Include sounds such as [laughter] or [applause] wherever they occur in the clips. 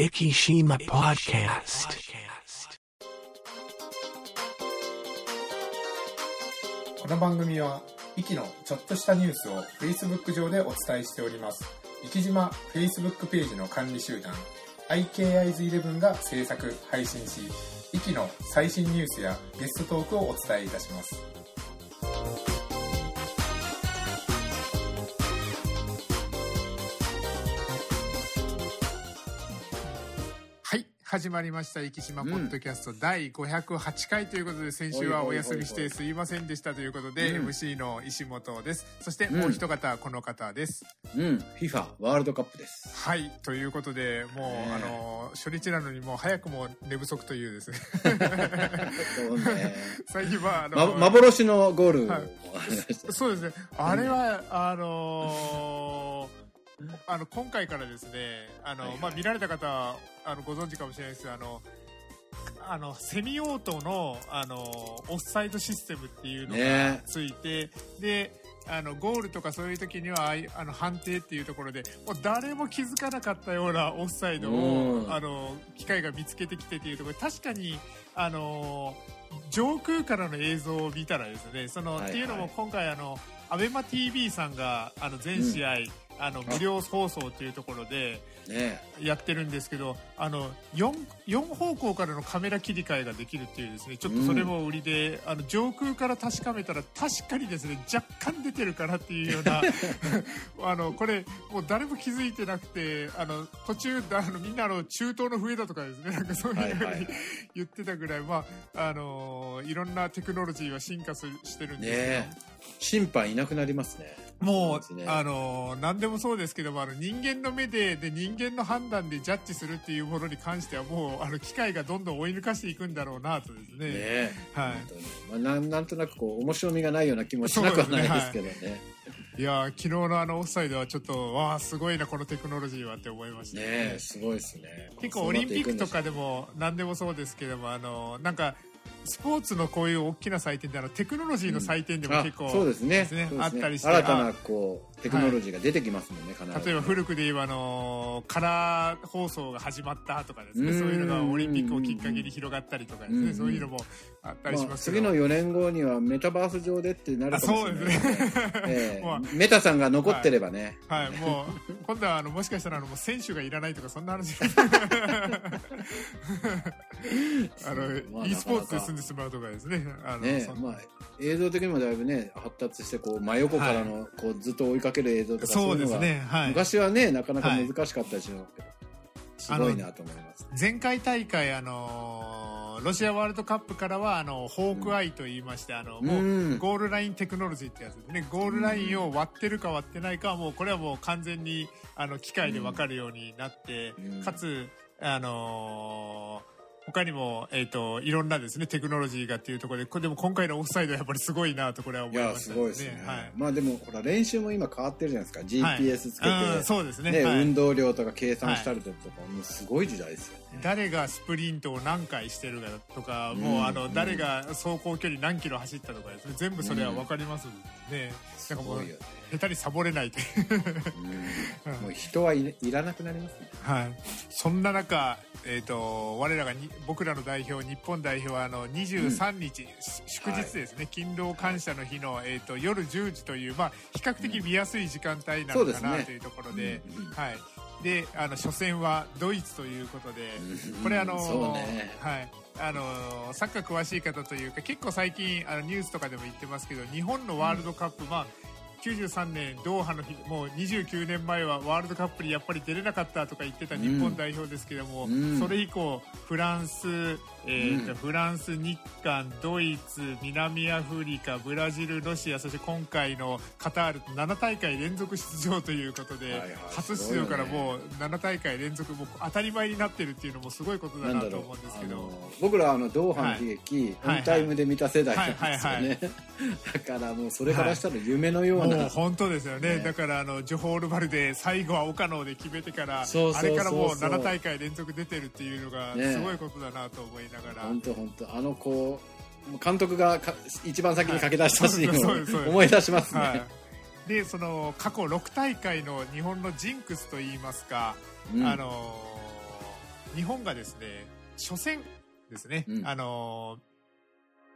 Ikishima Podcast. この番組は、イキのちょっとしたニュースを Facebook 上でお伝えしております。生島 Facebook ページの管理集団、IKIs11 が制作、配信し、イキの最新ニュースやゲストトークをお伝えいたします。始まりました。生島ポッドキャスト第508回ということで、先週はお休みしてすいませんでしたということで、うん MC の石本です。そしてもう一方、この方です。うん、FIFA ワールドカップです。はい。ということで、もう、あの、初日なのにもう早くも寝不足というですね。[laughs] 最近は、あの、ま、幻のゴール。[laughs] そうですね。あれは、あのーあの、今回からですね、あの、はいはい。まあ、見られた方は、あの、ご存知かもしれないですけど、あの、あの、セミオートの、あの、オフサイドシステムっていうのがね。ついて、で、あの、ゴールとかそういう時には、あの、判定っていうところで、もう誰も気づかなかったようなオフサイドを、うん。あの、機械が見つけてきてっていうところで、確かに、あの、上空からの映像を見たらですね、その、はいはい。っていうのも今回あの、アベマ t v さんが、あの、全試合、あの、無料放送っていうところでね。やってるんですけど、あの、4、四方向からのカメラ切り替えができるっていうですね、ちょっとそれも売りで、あの、上空から確かめたら確かにですね、若干出てるかなっていうような、[laughs] あの、これ、もう誰も気づいてなくて、あの、途中、あの、みんなあの、中東の笛だとかですね、なんかそういうふうに、言ってたぐらい、まあ、あのいろんなテクノロジーは進化すしてるんですけど、ね審判いなくなりますね。もう、ね。あの何でもそうですけどもあの人間の目でで人間の判断でジャッジするっていうものに関してはもうあの機械がどんどん追い抜かしていくんだろうなとですね。ねはい。まあ、なんなんとなくこう面白みがないような気もしなくはないですけどね。いやー昨日のあのオフサイドはちょっとわあすごいなこのテクノロジーはって思いました。ねすごいですね。結構オリンピックとかでも何でもそうですけどもあのなんかスポーツのこういう大きな祭典であのテクノロジーの祭典でもあ結構、そうですね。ですね。そうですね。あったりして新たなこうテクノロジーが出てきますもんね、必ず。例えば古くで言えばあのカラー放送が始まったとかですね。うん。そういうのがオリンピックをきっかけに広がったりとかですうん。ねそういうのもあったりしまあ、ますけど、次の4年後にはメタバース上でってなるかもしれないあそうですね。ええ。[laughs] まあメタさんが残ってればね、はい。もう今度はあのもしかしたらあのもう選手がいらないとかそんな話 [laughs] あの、まあ e スポーツで済んでしまうとかですね。あのねまあ、映像的にもだいぶね発達してこう真横からの、こうずっと追いかける映像とかそうですね。はい。昔はねなかなか難しかったでしょうけど、すごいなと思います前回大会あのロシアワールドカップからはあのホークアイと言いまして、あのもううんゴールラインテクノロジーってやつですねゴールラインを割ってるか割ってないかはもうこれはもう完全にあの機械で分かるようになって、うん。かつあのー他にも、えっ、と、いろんなですね、テクノロジーがっていうところで、これでも今回のオフサイドはやっぱりすごいなと、これは思いましたすごいですね、はい。まあでもほら練習も今変わってるじゃないですか。はい。GPS つけて、うんそうですね。ねはい。運動量とか計算したりとか、もうすごい時代ですよね。誰がスプリントを何回してるかとか、うんもうあの、うん。誰が走行距離何キロ走ったとかですね、全部それは分かりますね。すなんかもう下手にサボれないという。うん。[laughs] もう人はいいらなくなりますね。はい。そんな中、えっ、と、我らがに、僕らの代表、日本代表は、あの、23日、し祝日ですね、勤労感謝の日の、えっ、と、夜10時という、まあ、比較的見やすい時間帯なのかな、というところで、うんうんはい。で、あの、初戦はドイツということで、うん。これあのね。はい。あのサッカー詳しい方というか結構最近あのニュースとかでも言ってますけど日本のワールドカップ、まあ93年ドーハの日もう29年前はワールドカップにやっぱり出れなかったとか言ってた日本代表ですけども、うん。それ以降フランス、えーとうん。フランス日韓ドイツ南アフリカブラジルロシアそして今回のカタールと7大会連続出場ということで、はいはい。初出場からもう7大会連続もう当たり前になってるっていうのもすごいことだなと思うんですけど。僕らはあのドーハの悲劇、はい。オンタイムで見た世代なんですよね、はいはい [laughs] だからもうそれからしたら夢のような、もう本当ですよね。ね。だからあのジョホールバルで最後は岡野で決めてからあれからもう7大会連続出てるっていうのがね。すごいことだなと思いながら、本当本当あのこう監督がか一番先に駆け出したシーンを思い出しますね、はい、でその過去6大会の日本のジンクスといいますか、うん。あの日本がですね、初戦ですね、うん。あのー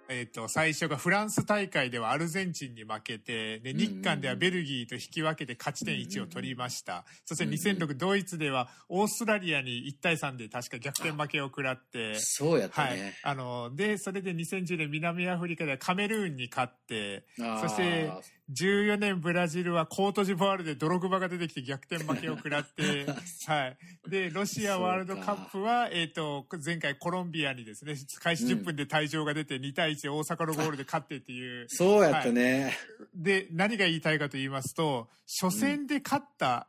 えっ、と、最初がフランス大会ではアルゼンチンに負けて、で、日韓ではベルギーと引き分けて勝ち点1を取りました。そしてうんうん2006ドイツではオーストラリアに1対3で確か逆転負けを食らって、そうやったはいね。。あの、で、それで2010年南アフリカではカメルーンに勝って、そして14年ブラジルはコートジボワールでドログバが出てきて逆転負けを食らって、[laughs] はい。で、ロシアワールドカップは、えっ、と、前回コロンビアにですね、開始10分で退場が出て2対1で大阪のゴールで勝ってっていう。そうやったね。で、何が言いたいかと言いますと、初戦で勝った、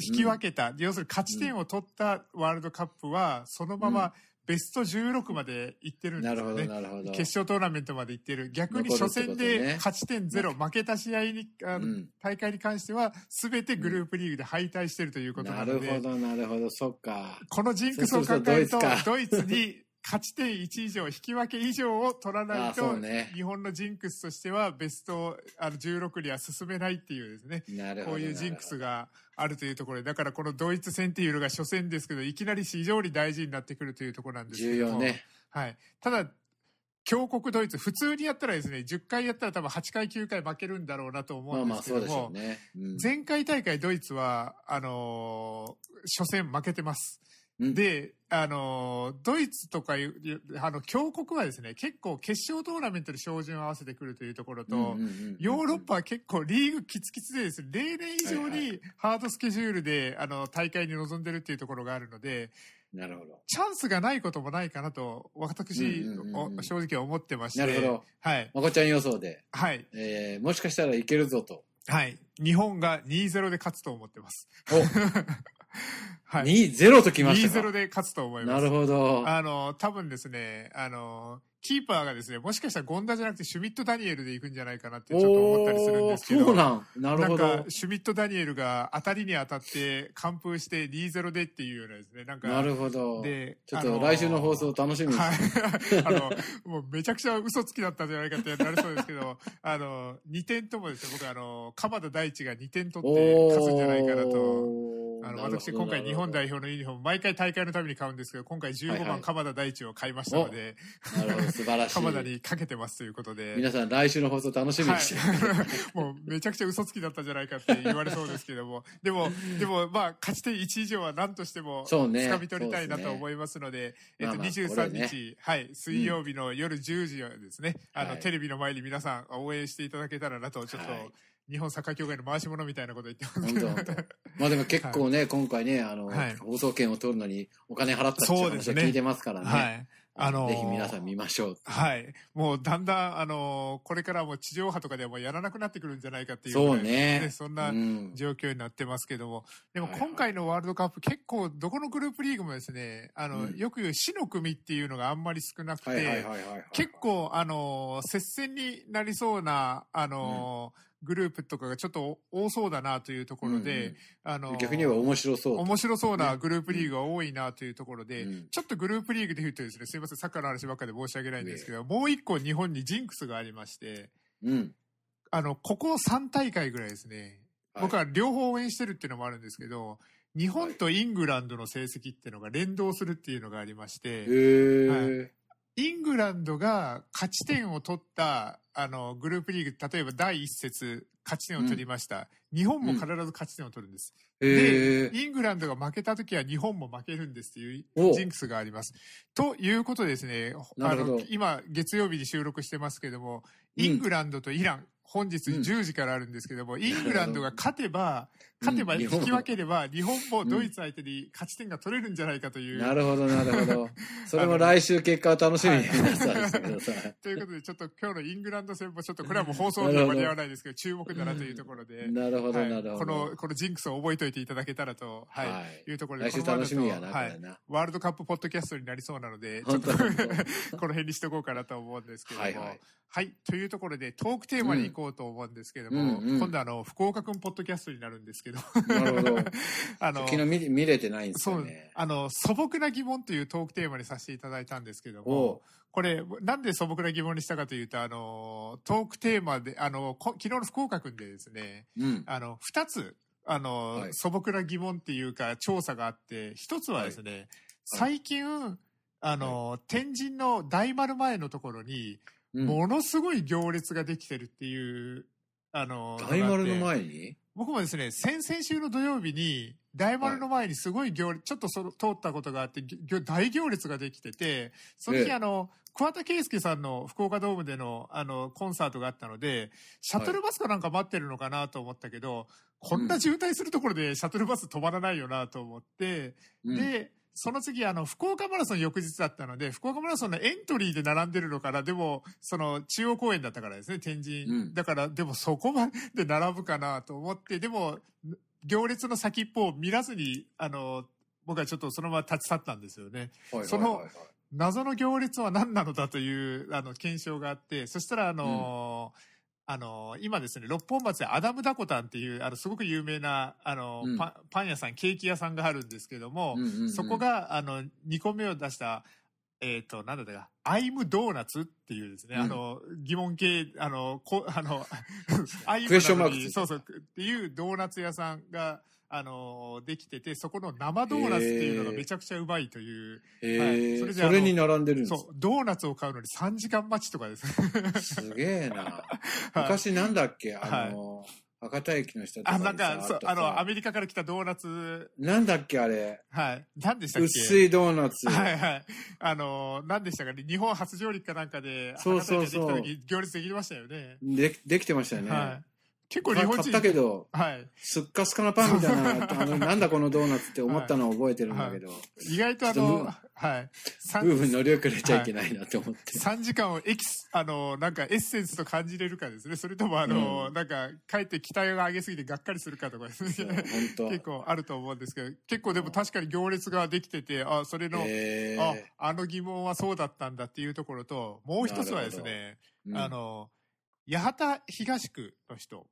引き分けた、要するに勝ち点を取ったワールドカップは、そのまうんまベスト16まで行ってるんでなるほど、すよね。なるほど。決勝トーナメントまで行ってる。逆に初戦で勝ち点ゼロ、負けた試合に、あのうん大会に関しては、すべてグループリーグで敗退してるということななので、るほど、なるほど、そっか。このジンクスを考えると、ドイツに勝ち点1以上、引き分け以上を取らないあと、ね日本のジンクスとしてはベストあの16には進めないっていうですね、なるほど。こういうジンクスがあるというところで、だからこのドイツ戦っていうのが初戦ですけど、いきなり非常に大事になってくるというところなんですけども重要ね。はい。ただ、強国ドイツ、普通にやったらですね、10回やったら多分8回、9回負けるんだろうなと思うんですけども、うね。うん前回大会ドイツは、あのー初戦負けてます。うんで、あのードイツとかいう、あの、強国はですね、結構決勝トーナメントで照準を合わせてくるというところと、ヨーロッパは結構リーグキツキツでですね、例年以上はいにハードスケジュールで、あの、大会に臨んでるっていうところがあるので、なるほど。チャンスがないこともないかなと、私、正直思ってまして。なるほど。はい。まこちゃん予想で、はい。えー、もしかしたらいけるぞと。はい。日本が2-0で勝つと思ってます。お、[laughs] [laughs] はい。2-0ときましたか。2-0で勝つと思います。なるほど。あの、多分ですね、あの、キーパーがですね、もしかしたらゴンダじゃなくてシュミット・ダニエルで行くんじゃないかなってちょっと思ったりするんですけど。そうなん。なるほなんかど、。シュミット・ダニエルが当たりに当たって、完封して2-0でっていうようなですね、なんか。なるほど。で、ちょっと来週の放送楽しみにはい。あの、もうめちゃくちゃ嘘つきだったんじゃないかってなりそうですけど、あの、2点ともですね、僕あの、鎌田大地が2点取って勝つんじゃないかなと。あの私今回日本代表のユニフォーム毎回大会のために買うんですけど今回15はいはい。番鎌田大地を買いましたので、なるほど、素晴らしい。[laughs] 鎌田にかけてますということで。皆さん来週の放送楽しみにして。はい、[laughs] もうめちゃくちゃ嘘つきだったんじゃないかって言われそうですけども。でもでもまあ勝ち点1以上は何としてもそうね。掴み取りたいなと思いますのでえっとまあまあ23これね。日、はい。水曜日の夜10時はですね、あのはい。テレビの前に皆さん応援していただけたらなとちょっと、はい日本サッカー協会の回し物みたいなこと言ってますけど本当本当。まあでも結構ね、今回ね、あの、はい放送権を取るのにお金払ったっていう話を聞いてますからね。はいあのーぜひ皆さん見ましょう。はい。もうだんだん、あのーこれからもう地上波とかではもうやらなくなってくるんじゃないかっていうそうね。そんなうん状況になってますけども。でもはいはい今回のワールドカップ結構どこのグループリーグもですね、あの、うんよく言う死の組っていうのがあんまり少なくて、はいはいはいはいはい。結構、あのー接戦になりそうな、あのーグループとかがちょっと多そうだなというところで、あのー逆に言えば面白そう。面白そうなグループリーグが多いなというところで、うん。ちょっとグループリーグで言うとですね、すいません、サッカーの話ばっかりで申し訳ないんですけど、もう一個日本にジンクスがありまして、うん。あの、ここ3大会ぐらいですね、はい。僕は両方応援してるっていうのもあるんですけど、日本とイングランドの成績っていうのが連動するっていうのがありまして、へー。イングランドが勝ち点を取った、あの、グループリーグ、例えば第一節、勝ち点を取りました。日本も必ず勝ち点を取るんです。へー。イングランドが負けた時は日本も負けるんですっていうおジンクスがあります。ということでですね、あの、今、月曜日に収録してますけども、うんイングランドとイラン、本日うん10時からあるんですけども、イングランドが勝てば、勝てばうん引き分ければ、日本もドイツ相手に勝ち点が取れるんじゃないかという。なるほど、なるほど。[laughs] それも来週結果を楽しみに皆さんしてください。[laughs] ということで、ちょっと今日のイングランド戦もちょっとこれはもう放送日は間に合わないですけど、注目だなというところで。なるほど、はいなるほど。この、このジンクスを覚えておいていただけたらと、はい、はいい、うところで。来週楽しみやな、こはい。ワールドカップポッドキャストになりそうなので、ちょっとこの辺にしとこうかなと思うんですけども。ははいというところで、トークテーマに行こうと思うんですけども、今度あの、福岡くんポッドキャストになるんですけど、なるほど。[laughs] あの、昨日見見れてないんですそうよね、。あの、素朴な疑問というトークテーマにさせていただいたんですけどおも、これ、なんで素朴な疑問にしたかというと、あの、トークテーマで、あの、こ昨日の福岡くんでですね、うん。あの、二つ、あの、はい素朴な疑問っていうか、調査があって、一つはですね、最近、あの、天神の大丸前のところに、うんものすごい行列ができてるっていう、あの、大丸の前に？僕もですね、先々週の土曜日に、大丸の前にすごい行列、ちょっとその通ったことがあって、大行列ができてて、その日、ええ。あの、桑田佳祐さんの福岡ドームでの、あの、コンサートがあったので、シャトルバスかなんか待ってるのかなと思ったけど、こんな渋滞するところでシャトルバス止まらないよなと思って、うん。で、その次、あの、福岡マラソン翌日だったので、福岡マラソンのエントリーで並んでるのかな、でも、その、中央公園だったからですね、天神。うんだから、でもそこまで並ぶかなと思って、でも、行列の先っぽを見らずに、あの、僕はちょっとそのまま立ち去ったんですよね。その謎の行列は何なのだという、あの、検証があって、そしたら、あのあの今ですね、六本松でアダムダコタンっていう、あの、すごく有名な、あの、うん。パンパン屋さん、ケーキ屋さんがあるんですけども、うんうんうん。そこが、あの、2個目を出した、えっ、と、なんだったか、アイムドーナツっていうですね、うん。あの、疑問系、あの、こあの、アイムクエスチョンマークなのについてる。そうそう、っていうドーナツ屋さんが、あの、できてて、そこの生ドーナツっていうのがめちゃくちゃうまいという、へはいえそれでそれに並んでるんですそう、ドーナツを買うのに3時間待ちとかですね。すげえな。[laughs] 昔なんだっけ？あの、博多駅の下とかあ、になんか、そう、あの、アメメリカから来たドーナツ、なんだっけあれ？はい。何でしたっけ？薄いドーナツ。はいはい。あの、何でしたかね？日本初上陸かなんかで、そうそうそう行列できましたよね。でできてましたよね。はい。結構日本人。買ったけど、はい。すっかすかなパンみたいな、[laughs] あのなんだこのドーナツって思ったのを覚えてるんだけど、意外とあの、はい。夫婦 3, 乗り遅れちゃいけないなって思って。3時間をエキス、あの、なんかエッセンスと感じれるかですね。それともあの、うんなんか、かえって期待が上げすぎてがっかりするかとかですね。本結構あると思うんですけど、結構でも確かに行列ができてて、あ、それ当。の、えあ、あの疑問はそうだったんだっていうところと、もう一つはですね、ーあ、の、八幡東区の人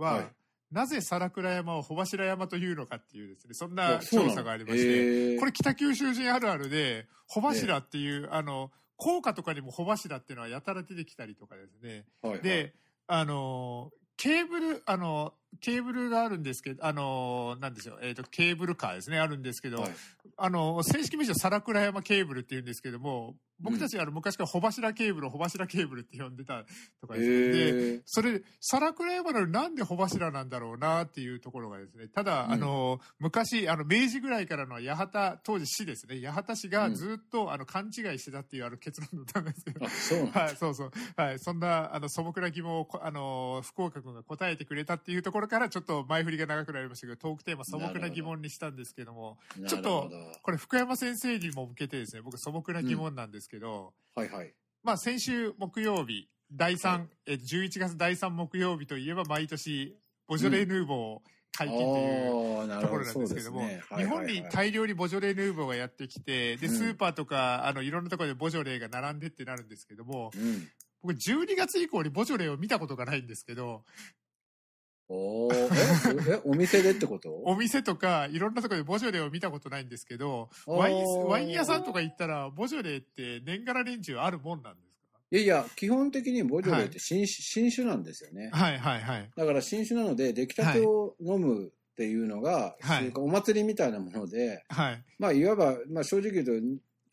は、はい。なぜ皿倉山を穂柱山というのかっていうですね、そんな調査がありまして、へー。これ北九州人あるあるで、穂柱っていう、あの、効果とかにも穂柱っていうのはやたら出てきたりとかですね。はいはい。で、あの、ケーブル、あの、ケーブルがあるんですけど、あの、なんでしょう、えっ、と、ケーブルカーですね、あるんですけど、はい。あの、正式名称、皿倉山ケーブルって言うんですけども、僕たちはあの昔から穂柱ケーブルを穂柱ケーブルって呼んでたとかですね。で、それで、皿倉山なのになんで穂柱なんだろうなっていうところがですね、ただ、うん。あの、昔、あの、明治ぐらいからの八幡、当時市ですね、八幡市がずっと、あの、勘違いしてたっていうあの結論だったんですけど、あ、そうなんだ。[laughs] はい、そうそう。はい、そんな、あの、素朴な疑問をこ、あの、福岡君が答えてくれたっていうところから、ちょっと前振りが長くなりましたけど、トークテーマ素朴な疑問にしたんですけども、ちょっとこれ福山先生にも向けてですね、僕素朴な疑問なんですけど、はいはい。まあ先週木曜日、第3、え11月第3木曜日といえば毎年、ボジョレ・ヌーボー解禁っていう、ところなんですけども。日本に大量にボジョレ・ヌーボーがやってきて、で、うんスーパーとか、あの、いろんなところでボジョレが並んでってなるんですけども、うん。僕12月以降にボジョレを見たことがないんですけど、おーええ、お店でってこと？お店とかいろんなところでボジョレを見たことないんですけど、ワイン、ワイン屋さんとか行ったら、ボジョレって年がら年中あるもんなんですいやいや、基本的にボジョレって新,、新酒なんですよねか。はいはいはい。だから新酒なので、出来たてを飲むっていうのが、はいお祭りみたいなもので、はい。まあ、いわば、まあ、正直言うと、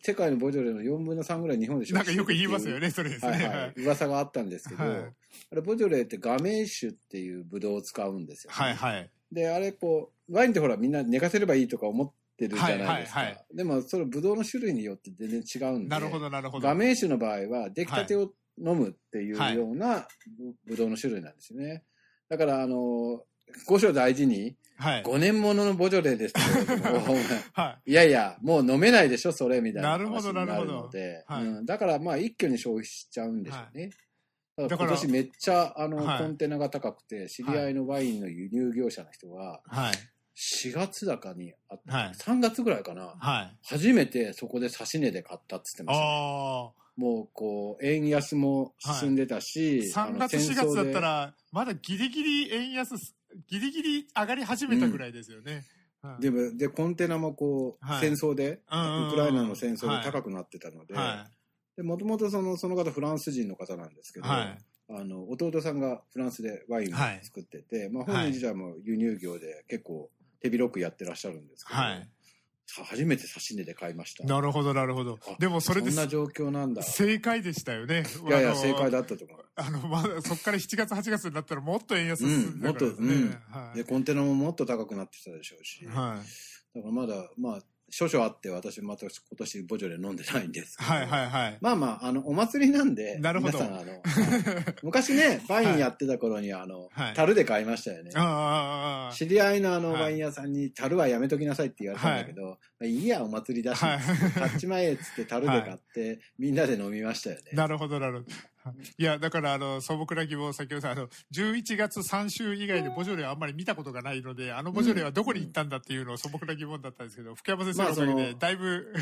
世界のボジョレの4分の3ぐらい日本でなんかよく言いますよね。ね、それですね。はいはい。噂があったんですけど、はいあれ、ボジョレって画面酒っていうブドウを使うんですよ、はいはい。で、あれ、こう、ワインってほらみんな寝かせればいいとか思ってるじゃないですか。はいはいはでも、そのブドウの種類によって全然違うんで。なるほどなるほど。画面酒の場合は、出来たてを飲むっていうはいようなブドウの種類なんですよね。だから、あの、五章大事に、はい。5年もののボジョレですって言われても [laughs] はいやいや、もう飲めないでしょ、それ、みたいななるほど話になるなるほどので、はいうんだから、まあ、一挙に消費しちゃうんでしょうね。だだから今年めっちゃ、あの、はい。コンテナが高くて、知り合いのワインの輸入業者の人は、はい。4月高にあった、はい。3月ぐらいかな、はい。初めてそこで差し値で買ったっつってました。ね、あもう、こう、円安も進んでたし、あ。あの3月4月だった、ら、まだギリギリ円安す、ギリギリ上がり始めたぐらいですよね。はい。でも、で、コンテナもこう、はい。戦争で、うんうんうん。ウクライナの戦争で高くなってたので、はで、もともとその、その方フランス人の方なんですけい。ど、はい。あの、弟さんがフランスでワインをはい作ってて、まあ本人自体も輸入業で結構手広くやってらっしゃるんですけど、はい。さ初めて刺値で買いました。なるほど、なるほどあ。でもそれでそんな状況なんだ。正解でしたよね。いやいや、正解だったと思う。あの、まだ、そっから7月、8月になったらもっと円安進んでね。うんもっとはいで、コンテナももっと高くなってきたでしょうし。はい。だからまだ、まあ、少々あって、私また今年ボジョレ飲んでないんですけど。はいはいはい。まあまあ、あの、お祭りなんで、なるほど皆さん、あの、昔ね、[laughs] ワインやってた頃に、あの、はい樽で買いましたよね。ああああああ、知り合いのあの、はいワイン屋さんに、樽はやめときなさいって言われたんだけど、まあいいや、お祭りだし、はい買っちまえっつって樽で買って、みんなで飲みましたよね。なるほど、なるほど。いや、だから、あの、素朴な疑問、先ほどあの、11月3週以外でボジョレはあんまり見たことがないので、あのボジョレはどこに行ったんだっていうのを素朴な疑問だったんですけど、福山先生のおかげで、だいぶ、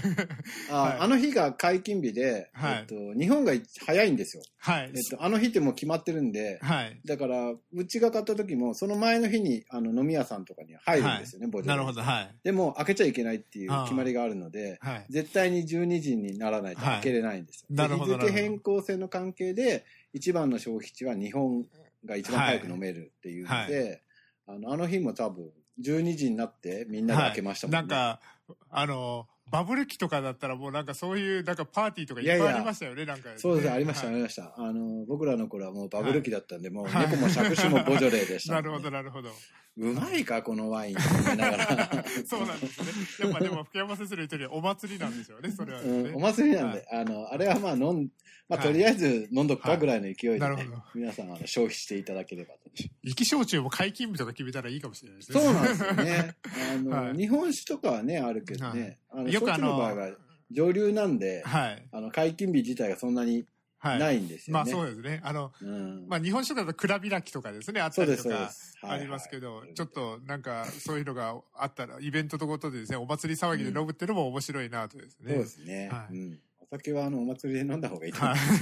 あ,、はいあの日が解禁日で、はいえっと、日本が早いんですよ。はいえ。っと、あの日ってもう決まってるんで、はい。だから、うちが買った時も、その前の日にあの飲み屋さんとかに入るんですよね、ボジョレなるほど、はい。でも、開けちゃいけないっていう決まりがあるので、はい。絶対に12時にならないと開けれないんですよ。はいなるほどで日付変更線の関係で、一番の消費地は日本が一番早く飲めるっていうので、あのあの日も多分、12時になってみんなで開けましたもんね。なんか、あの、バブル期とかだったらもうなんかそういうなんかパーティーとかいっぱいありましたよね、なんか、そうです、ありました、あはいりました。あの、僕らの頃はもうバブル期だったんで、もうはい猫も杓子もボジョレーでしたなるほど、なるほど。うまいか、このワイン。そうなんですね。やっぱでも福山先生の言ってるようにお祭りなんでしょうね、それは、ねうん、お祭りなんで、あの、あれはまあ飲ん、まあ、はいとりあえず飲んどくかぐらいの勢いで、皆さんあの消費していただければと。生き焼酎も解禁日とか決めたらいいかもしれないですね。そうなんですよね。あの、[laughs] はい日本酒とかはね、あるけどね、あの、よくあのの場合は上流なんで、はい。あの、解禁日自体がそんなにはい。ないんですよね。まあそうですね。あの、うん。まあ日本酒だと蔵開きとかですね、あったりとか。す。ありますけど、ちょっとなんかそういうのがあったら、イベントとごとでですね、お祭り騒ぎで飲むっていうのも面白いなとですね。そうですね。はいうん。お酒はあの、お祭りで飲んだ方がいいと思はいます。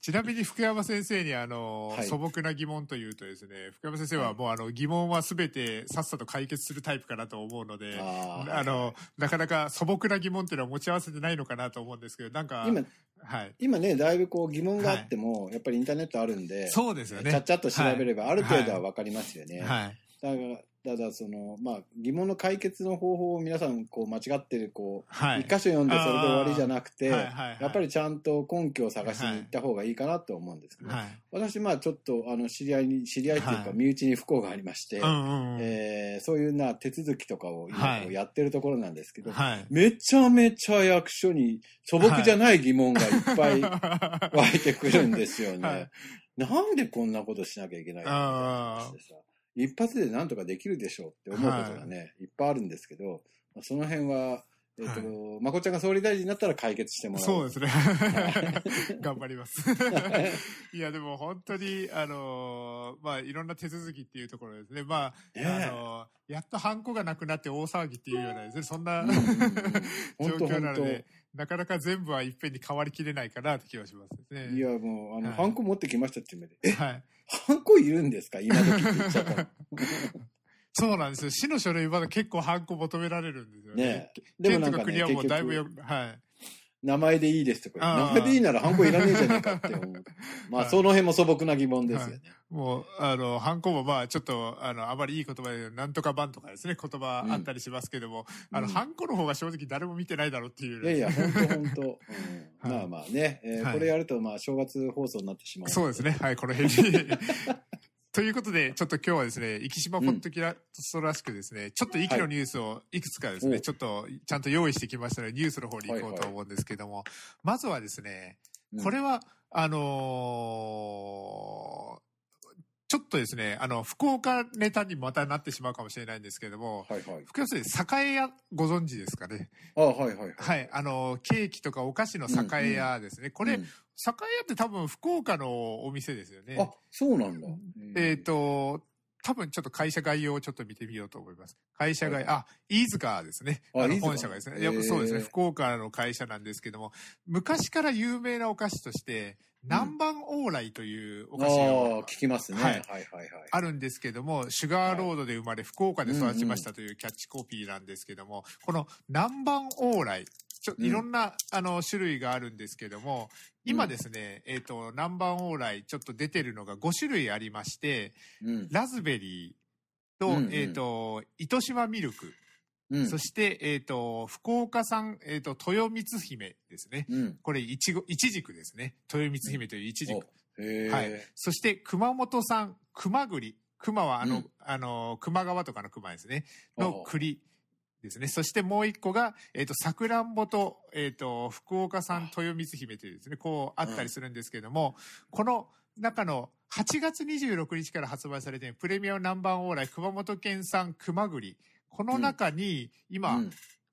ちなみに福山先生にあの、はい素朴な疑問というとですね、福山先生はもうあの疑問はすべてさっさと解決するタイプかなと思うので、あーあの、なかなか素朴な疑問っていうのは持ち合わせてないのかなと思うんですけど、なんか、今、はい。今ね、だいぶこう疑問があっても、やっぱりインターネットあるんで、そうですよね。ちゃっちゃっと調べれば、ある程度はわかりますよね。はい。だから、ただその、まあ、疑問の解決の方法を皆さん、こう、間違ってる、こう、はい。一箇所読んでそれで終わりじゃなくて、はいはいはいやっぱりちゃんと根拠を探しに行った方がいいかなと思うんですけど、はい。私、まあ、ちょっと、あの、知り合いに、知り合いっていうか、はい身内に不幸がありまして、うんうんうん。えーそういうな手続きとかを今やってるところなんですけど、はい。めちゃめちゃ役所に素朴じゃない疑問がいっぱい [laughs] 湧いてくるんですよね。はいなんでこんなことしなきゃいけないのみたいな話でさ、一発でなんとかできるでしょうって思うことがね、い、っぱいあるんですけど、まあその辺は、えっ、と、まこっちゃんが総理大臣になったら解決してもらおそうですね。[laughs] 頑張ります。[laughs] いや、でも本当に、あのーまあ、いろんな手続きっていうところですね。まあ、ねえあのーやっとハンコがなくなって大騒ぎっていうようなですね、そんなうん [laughs] 状況なので、なかなか全部はいっぺんに変わりきれないかなって気がしますね。いや、もう、あの、はいハンコ持ってきましたって言うので、え、はい。ハンコいるんですか？今時って言っちゃったの。[laughs] そうなんですよ。市の書類まだ結構ハンコ求められるんですよね。ねでもなんかね、国はもうだいぶよはい。名前でいいですとか、名前でいいならハンコいらねえじゃねえかって思う。[laughs] まあ、はいその辺も素朴な疑問ですよね。もう、あの、ハンコもまあ、ちょっと、あの、あまりいい言葉で、なんとか版とかですね、言葉あったりしますけども、あの、うんハンコの方が正直誰も見てないだろうっていう。いやいや、本当本当、うん [laughs] はいまあまあね、えーはいこれやると、まあ、正月放送になってしまう。そうですね。はい、この辺に。ということで、ちょっと今日はですね、生島ポッドキャストらしくですね、ちょっと息のニュースをい。くつかですね、お。ちょっとちゃんと用意してきましたので、ニュースの方に行こうと思うんですけども、まずはですね、うん。これは、あのーちょっとですね、あの、福岡ネタにまたなってしまうかもしれないんですけども、はいはい。福山先生、栄屋ご存知ですかね？あはいはいはい。はい、あの、ケーキとかお菓子の栄屋ですね。これ、うん栄屋って多分福岡のお店ですよね。あ、そうなんだ。えっ、と、多分ちょっと会社概要をちょっと見てみようと思います。会社概要、あ、飯塚ですね。あの本社がですね。やっぱそうですね。福岡の会社なんですけども、昔から有名なお菓子として、南蛮往来というおあ菓子あが、聞きますね。ははいいはいはい。あるんですけども、シュガーロードで生まれ、福岡で育ちましたというキャッチコピーなんですけども、この南蛮往来、ちょうんいろんな、あの種類があるんですけども、今ですね、えっ、と、南蛮往来ちょっと出てるのが5種類ありまして、うん。ラズベリーと、うんうんえっ、と、糸島ミルクうん。そして、えっ、と、福岡産、えっ、と、豊光姫ですね。うん。これ、いちご、いちじくですね。豊光姫といういちじく。はいそして、熊本産、熊栗。熊は、あの、うんあの、熊川とかの熊ですね。のあ栗ですね。[laughs] そしてもう一個が、えっ、と、さくらんぼと、えっ、と、福岡産豊光姫というですね、こう、あったりするんですけども、この中の8月26日から発売されているプレミアムナンバーオーライ熊本県産熊栗。この中に、今、うん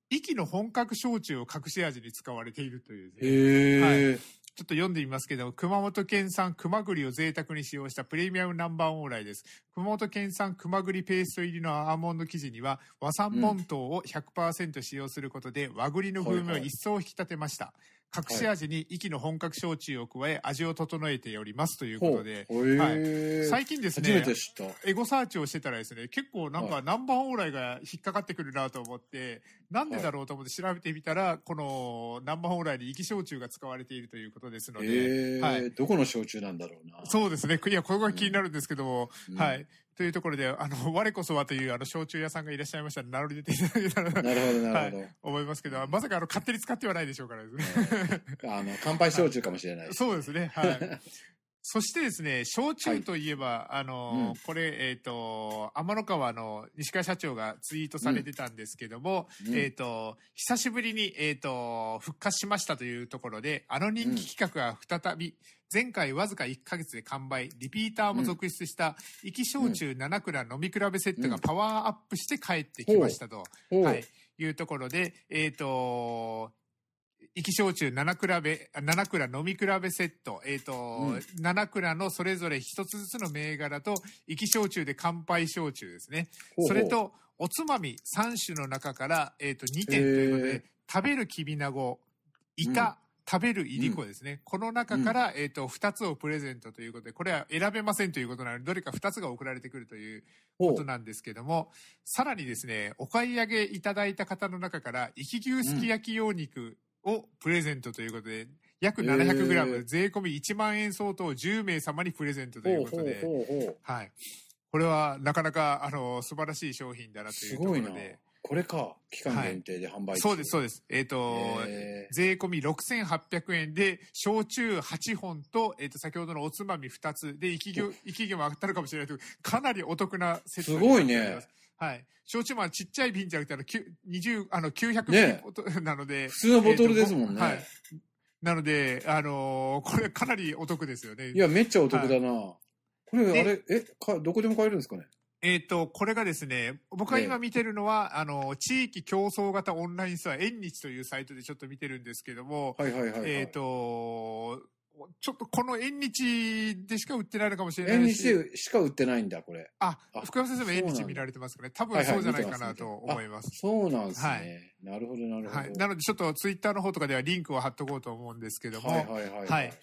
息の本格焼酎を隠し味に使われているというね、へえ。ちょっと読んでみますけど、熊本県産熊栗を贅沢に使用したプレミアムナンバーオーライです。熊本県産熊栗ペースト入りのアーモンド生地には和三盆糖を100%使用することで和栗の風味を一層引き立てました。隠し味に息の本格焼酎を加え味を整えておりますというこ。とで。はい最近ですね。エゴサーチをしてたらですね、結構なんはかナンバーオーライが引っかかってくるなと思って、なんでだろうと思って調べてみたら、このナンバーオーライに息焼酎が使われているということですので、へえ、はいどこの焼酎なんだろうな。そうですね。いや、これが気になるんですけども、うんはい。というところで、あの、我こそはという、あの、焼酎屋さんがいらっしゃいましたら、名乗り出ていただけたらなるほど、なるほど。思いますけど、まさか、あの、勝手に使ってはないでしょうからですね。あの、乾杯焼酎かもしれない。[laughs] そうですね。はい。そしてですね、焼酎といえば、あの、うん。これ、えっ、と、天の川の西川社長がツイートされてたんですけども、うん。えっ、と、久しぶりに、えっ、と、復活しましたというところで、あの人気企画が再び、前回わずか1ヶ月で完売、リピーターも続出した、生き焼酎7蔵飲み比べセットがパワーアップして帰ってきましたと。はい。いうところで、えっ、と、生き焼酎7比べ、あ7蔵飲み比べセット、えっ、と、うん。7蔵のそれぞれ一つずつの銘柄と、生き焼酎で乾杯焼酎ですね。ほうほう。それと、おつまみ3種の中から、えっ、と、2点ということで、食べるきびなご、イカ、食べるいりこですね。この中から、えっ、と、2つをプレゼントということで、これは選べませんということなので、どれか2つが送られてくるということなんですけども、さらにですね、お買い上げいただいた方の中から、生き牛すき焼き用肉をプレゼントということで、約 700g、へー税込み1万円相当を10名様にプレゼントといほうことで、ほうほう。はい。これはなかなか、あの、素晴らしい商品だなというところで。。これか。期間限定で販売中そうです、そうです。えっ、と、へ税込み6800円で、焼酎8本と、えっ、と、先ほどのおつまみ2つで、生き魚、生き魚も当たるかもしれないけど、かなりお得なセットにすごいね。はい。焼酎もちっちゃい瓶じゃなくて、あの、きゅ20、あの、900ねなので、普通のボトルですもんね。はい。なので、あのーこれかなりお得ですよね。いや、めっちゃお得だな。これ、あでれ、え、か、どこでも買えるんですかね？えっ、と、これがですね、僕が今見てるのは、あの、地域競争型オンラインストア、縁日というサイトでちょっと見てるんですけども、はいはいはい、はい。えっ、と、ちょっとこの縁日でしか売ってないのかもしれな縁いし。日でしか売ってないんだ、これ。ああ、福山先生も縁日見られてますかね。多分はいはいそうじゃないか見てますなと思います。そうなんですね。はいなるほど、なるほど。はい。なのでちょっとツイッターの方とかではリンクを貼っとこうと思うんですけども、はいはいはい。はい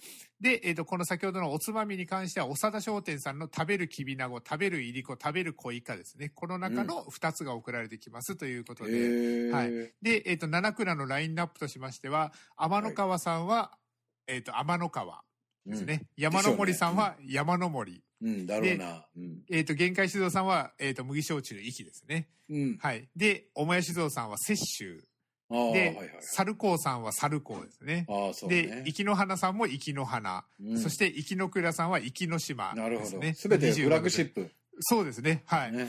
で、えっ、と、この先ほどのおつまみに関しては、長田商店さんの食べるきびなご、食べるいりこ、食べる小イカですね。この中の2つが送られてきますということへで。ーはいで、えっ、と、七倉のラインナップとしましては、天の川さんは、えっ、と、天の川ですね。山の森さんは山の森。うん。うん、だろうな。うん。えっ、と、限界酒造さんは、えっ、と、麦焼酎息ですね。うん。はい。で、おもや酒造さんは摂州。ああ、はいで、はいはい。猿光さんは猿光ですね。ああ、そうでね、。生の花さんも生の花。うんそして、生の倉さんは生の島なるほど。ですね。すべてフラッグシプ。ップ。そうですね。はい。ね。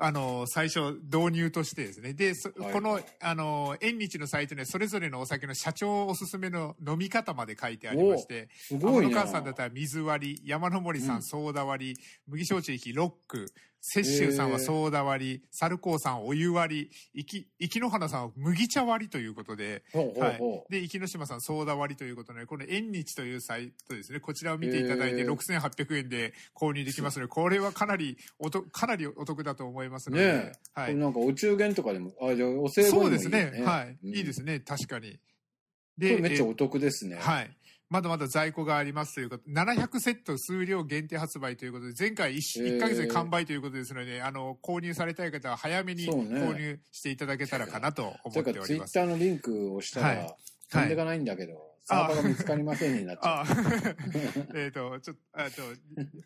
あの、最初、導入としてですね。で、そはいこの、あの、縁日のサイトにはそれぞれのお酒の社長おすすめの飲み方まで書いてありまして、すごいな。天野川さんだったら水割り、山の森さうんんソーダ割り、麦焼酎きロック、雪舟さんはソーダ割り、猿光さんお湯割り、生き、の花さんは麦茶割りということで、ほうほうほで、生野島さんソーダ割りということで、この縁日というサイトですね、こちらを見ていただいてへー6800円で購入できますので、これはかなりおと、かなりお得だと思いますう。ので、ねえ。はい。これなんかお中元とかでも、あ、じゃあお歳暮にもいいよそうですね。はい。うんいいですね。確かに。こでれめっちゃお得ですね。はい。まだまだ在庫がありますということ、700セット数量限定発売ということで、前回 1, へー。1ヶ月で完売ということですので、あの、購入されたい方は早めに購入していただけたらかなと思っております。ターのリンクをしたら、はい。飛んでいかないんだけど、サーバーが見つかりませんになっちゃあ [laughs] えっと、ちょっと、あと、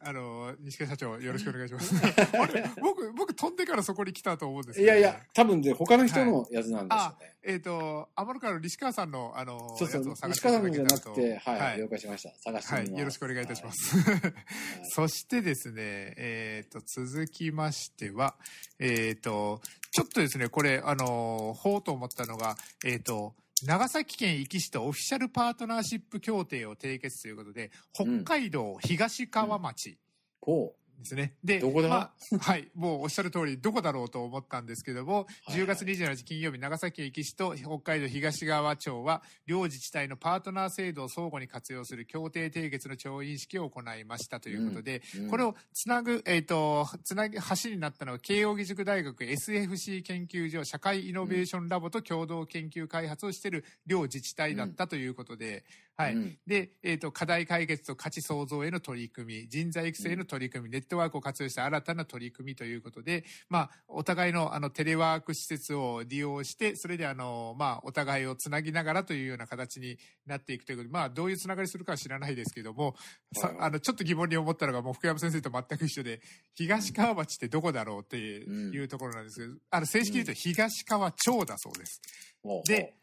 あの、西川社長、よろしくお願いします。あれ？僕、僕、飛んでからそこに来たと思うんですう。いけど、やいや、多分で、他の人のやつなんですよあね。、えっ、と、天野川の西川さんの、あの、そうそう西川さんじゃなくて、はい、はい了解しました。探してみます。はい、よろしくお願いいたします。はい。[laughs] そしてですね、えっ、と、続きましては、えっ、と、ちょっとですね、これ、あの、ほうと思ったのが、えっ、と、長崎県壱岐市とオフィシャルパートナーシップ協定を締結ということで、北海道東川町。こですね。で、どこだ？まあはい、もうおっしゃる通り、どこだろうと思ったんですけども、はい。はい10月27日金曜日、長崎県壱岐市と北海道東川町は、両自治体のパートナー制度を相互に活用する協定締結の調印式を行いましたということで、うんこれをつなぐ、えっ、と、つなぎ、橋になったのは、慶應義塾大学 SFC 研究所社会イノベーションラボと共同研究開発をしている両自治体だったということで、はい。うん。で、えっ、と、課題解決と価値創造への取り組み、人材育成への取り組み、ネットワークを活用した新たな取り組みということで、まあ、お互いの、あの、テレワーク施設を利用して、それで、あの、まあ、お互いをつなぎながらというような形になっていくということで、まあ、どういうつながりするかは知らないですけども、さはいあの、ちょっと疑問に思ったのが、もう福山先生と全く一緒で、東川町ってどこだろうっていうところなんですけど、あの、正式に言うと東川町だそうです。で、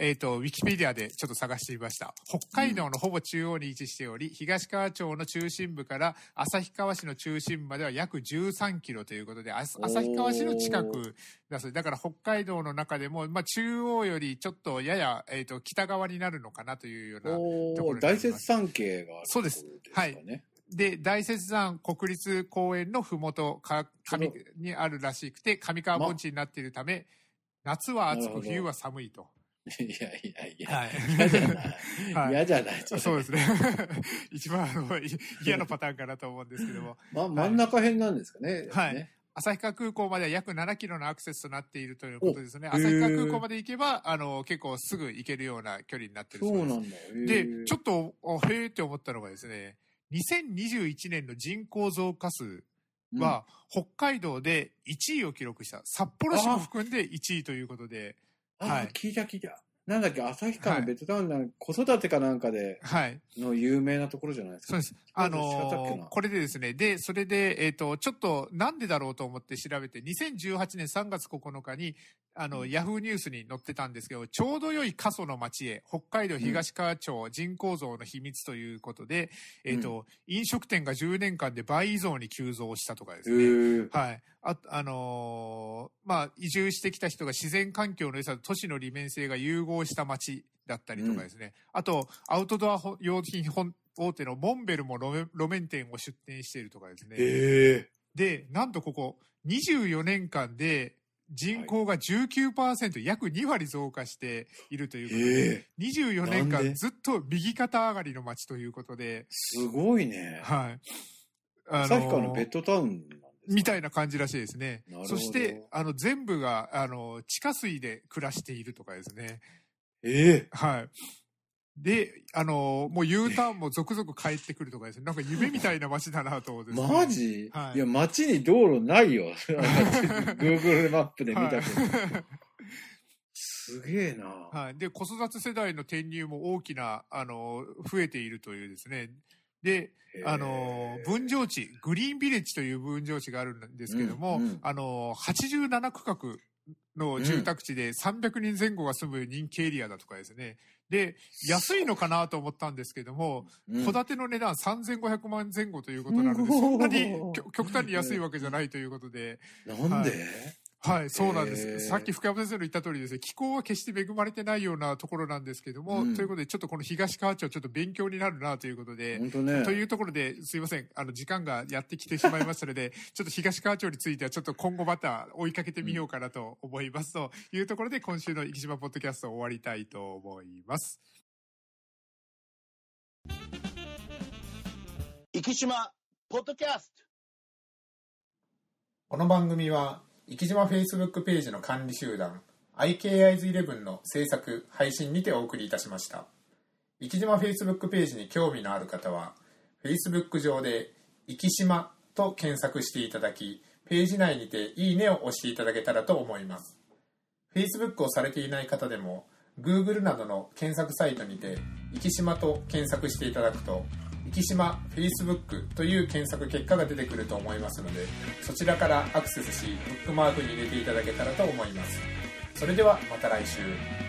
えっ、と、ウィキペディアでちょっと探してみました。北海道のほぼ中央に位置しており、東川町の中心部から旭川市の中心部までは約13キロということで、あ旭川市の近くだそうでだから北海道の中でも、まあ中央よりちょっとやや、えっ、と、北側になるのかなというような。おところになります大雪山系があるそうですところで大雪山国立公園のふもと、か、上にあるらしくて、上川盆地になっているため、夏は暑く、冬は寒いと。いやいやいや、はい。嫌じゃない。はい嫌じゃない。そうですね。[laughs] 一番嫌なパターンかなと思うんですけども、ま、真ん中辺なんですかね。はいね旭川空港までは約7キロのアクセスとなっているということですね。旭川空港まで行けば、あの、結構すぐ行けるような距離になってるそう。なんだ。へで、ーちょっと、あへーって思ったのがですね、2021年の人口増加数は、北海道で1位を記録した。札幌市も含んで1位ということで、うんはいあ聞いた聞いた。なんだっけ、旭川のベッドタウンな、子育てかなんかではい。の有名なところじゃないですか。そうです。あのーこれでですね、で、それで、えっ、と、ちょっと、なんでだろうと思って調べて、2018年3月9日に、あの、ヤフーニュースに載ってたんですけど、ちょうど良い過疎の町へ、北海道東川町人口増の秘密ということで、えっ、と、飲食店が10年間で倍以上に急増したとかですへね。ーはい。あ、あのーまあ、移住してきた人が自然環境の良さと都市の利便性が融合した街だったりとかですね。あと、アウトドアほ用品本大手のモンベルも路面路面店を出店しているとかですね。へで、なんとここ、24年間で人口が19%、約2割増加しているということで、え。24年間ずっと右肩上がりの街ということで、すごいね。はい。あ旭川のベッドタウンみたいな感じらしいですねそして、あの、全部が、あの、地下水で暮らしているとかですね。ええ。はい。で、あの、もう U ターンも続々帰ってくるとかですね。なんか夢みたいな街だなと思ってね、マジ、はいい、や、街に道路ないよ。[laughs] Google マップで見たけど。すげえな。はい。で、子育て世代の転入も大きな、あの、増えているというですね。で、あの、分譲地、グリーンビレッジという分譲地があるんですけども、うんうんあの、87区画の住宅地で300人前後が住む人気エリアだとかですね。で、安いのかなと思ったんですけども、うん。戸建ての値段3500万前後ということなので、そん。なに極極端に安いわけじゃないということで、なんで、はい、そうなんでへーす。さっき福山先生の言った通りですね、気候は決して恵まれてないようなところなんですけども、うんということで、ちょっとこの東川町、ちょっと勉強になるなということで、本当ね。というところで、すいません、あの、時間がやってきてしまいましたので、[laughs] ちょっと東川町については、ちょっと今後また追いかけてみようかなと思います。というところで、今週の生島ポッドキャストを終わりたいと思います。生島ポッドキャストこの番組は、生島 Facebook ページの管理集団、IKIs11 の制作、配信にてお送りいたしました。生島 Facebook ページに興味のある方は、Facebook 上で、生島と検索していただき、ページ内にていいねを押していただけたらと思います。Facebook をされていない方でも、Google などの検索サイトにて「生島」と検索していただくと「生島 Facebook」という検索結果が出てくると思いますのでそちらからアクセスしブックマークに入れていただけたらと思います。それではまた来週。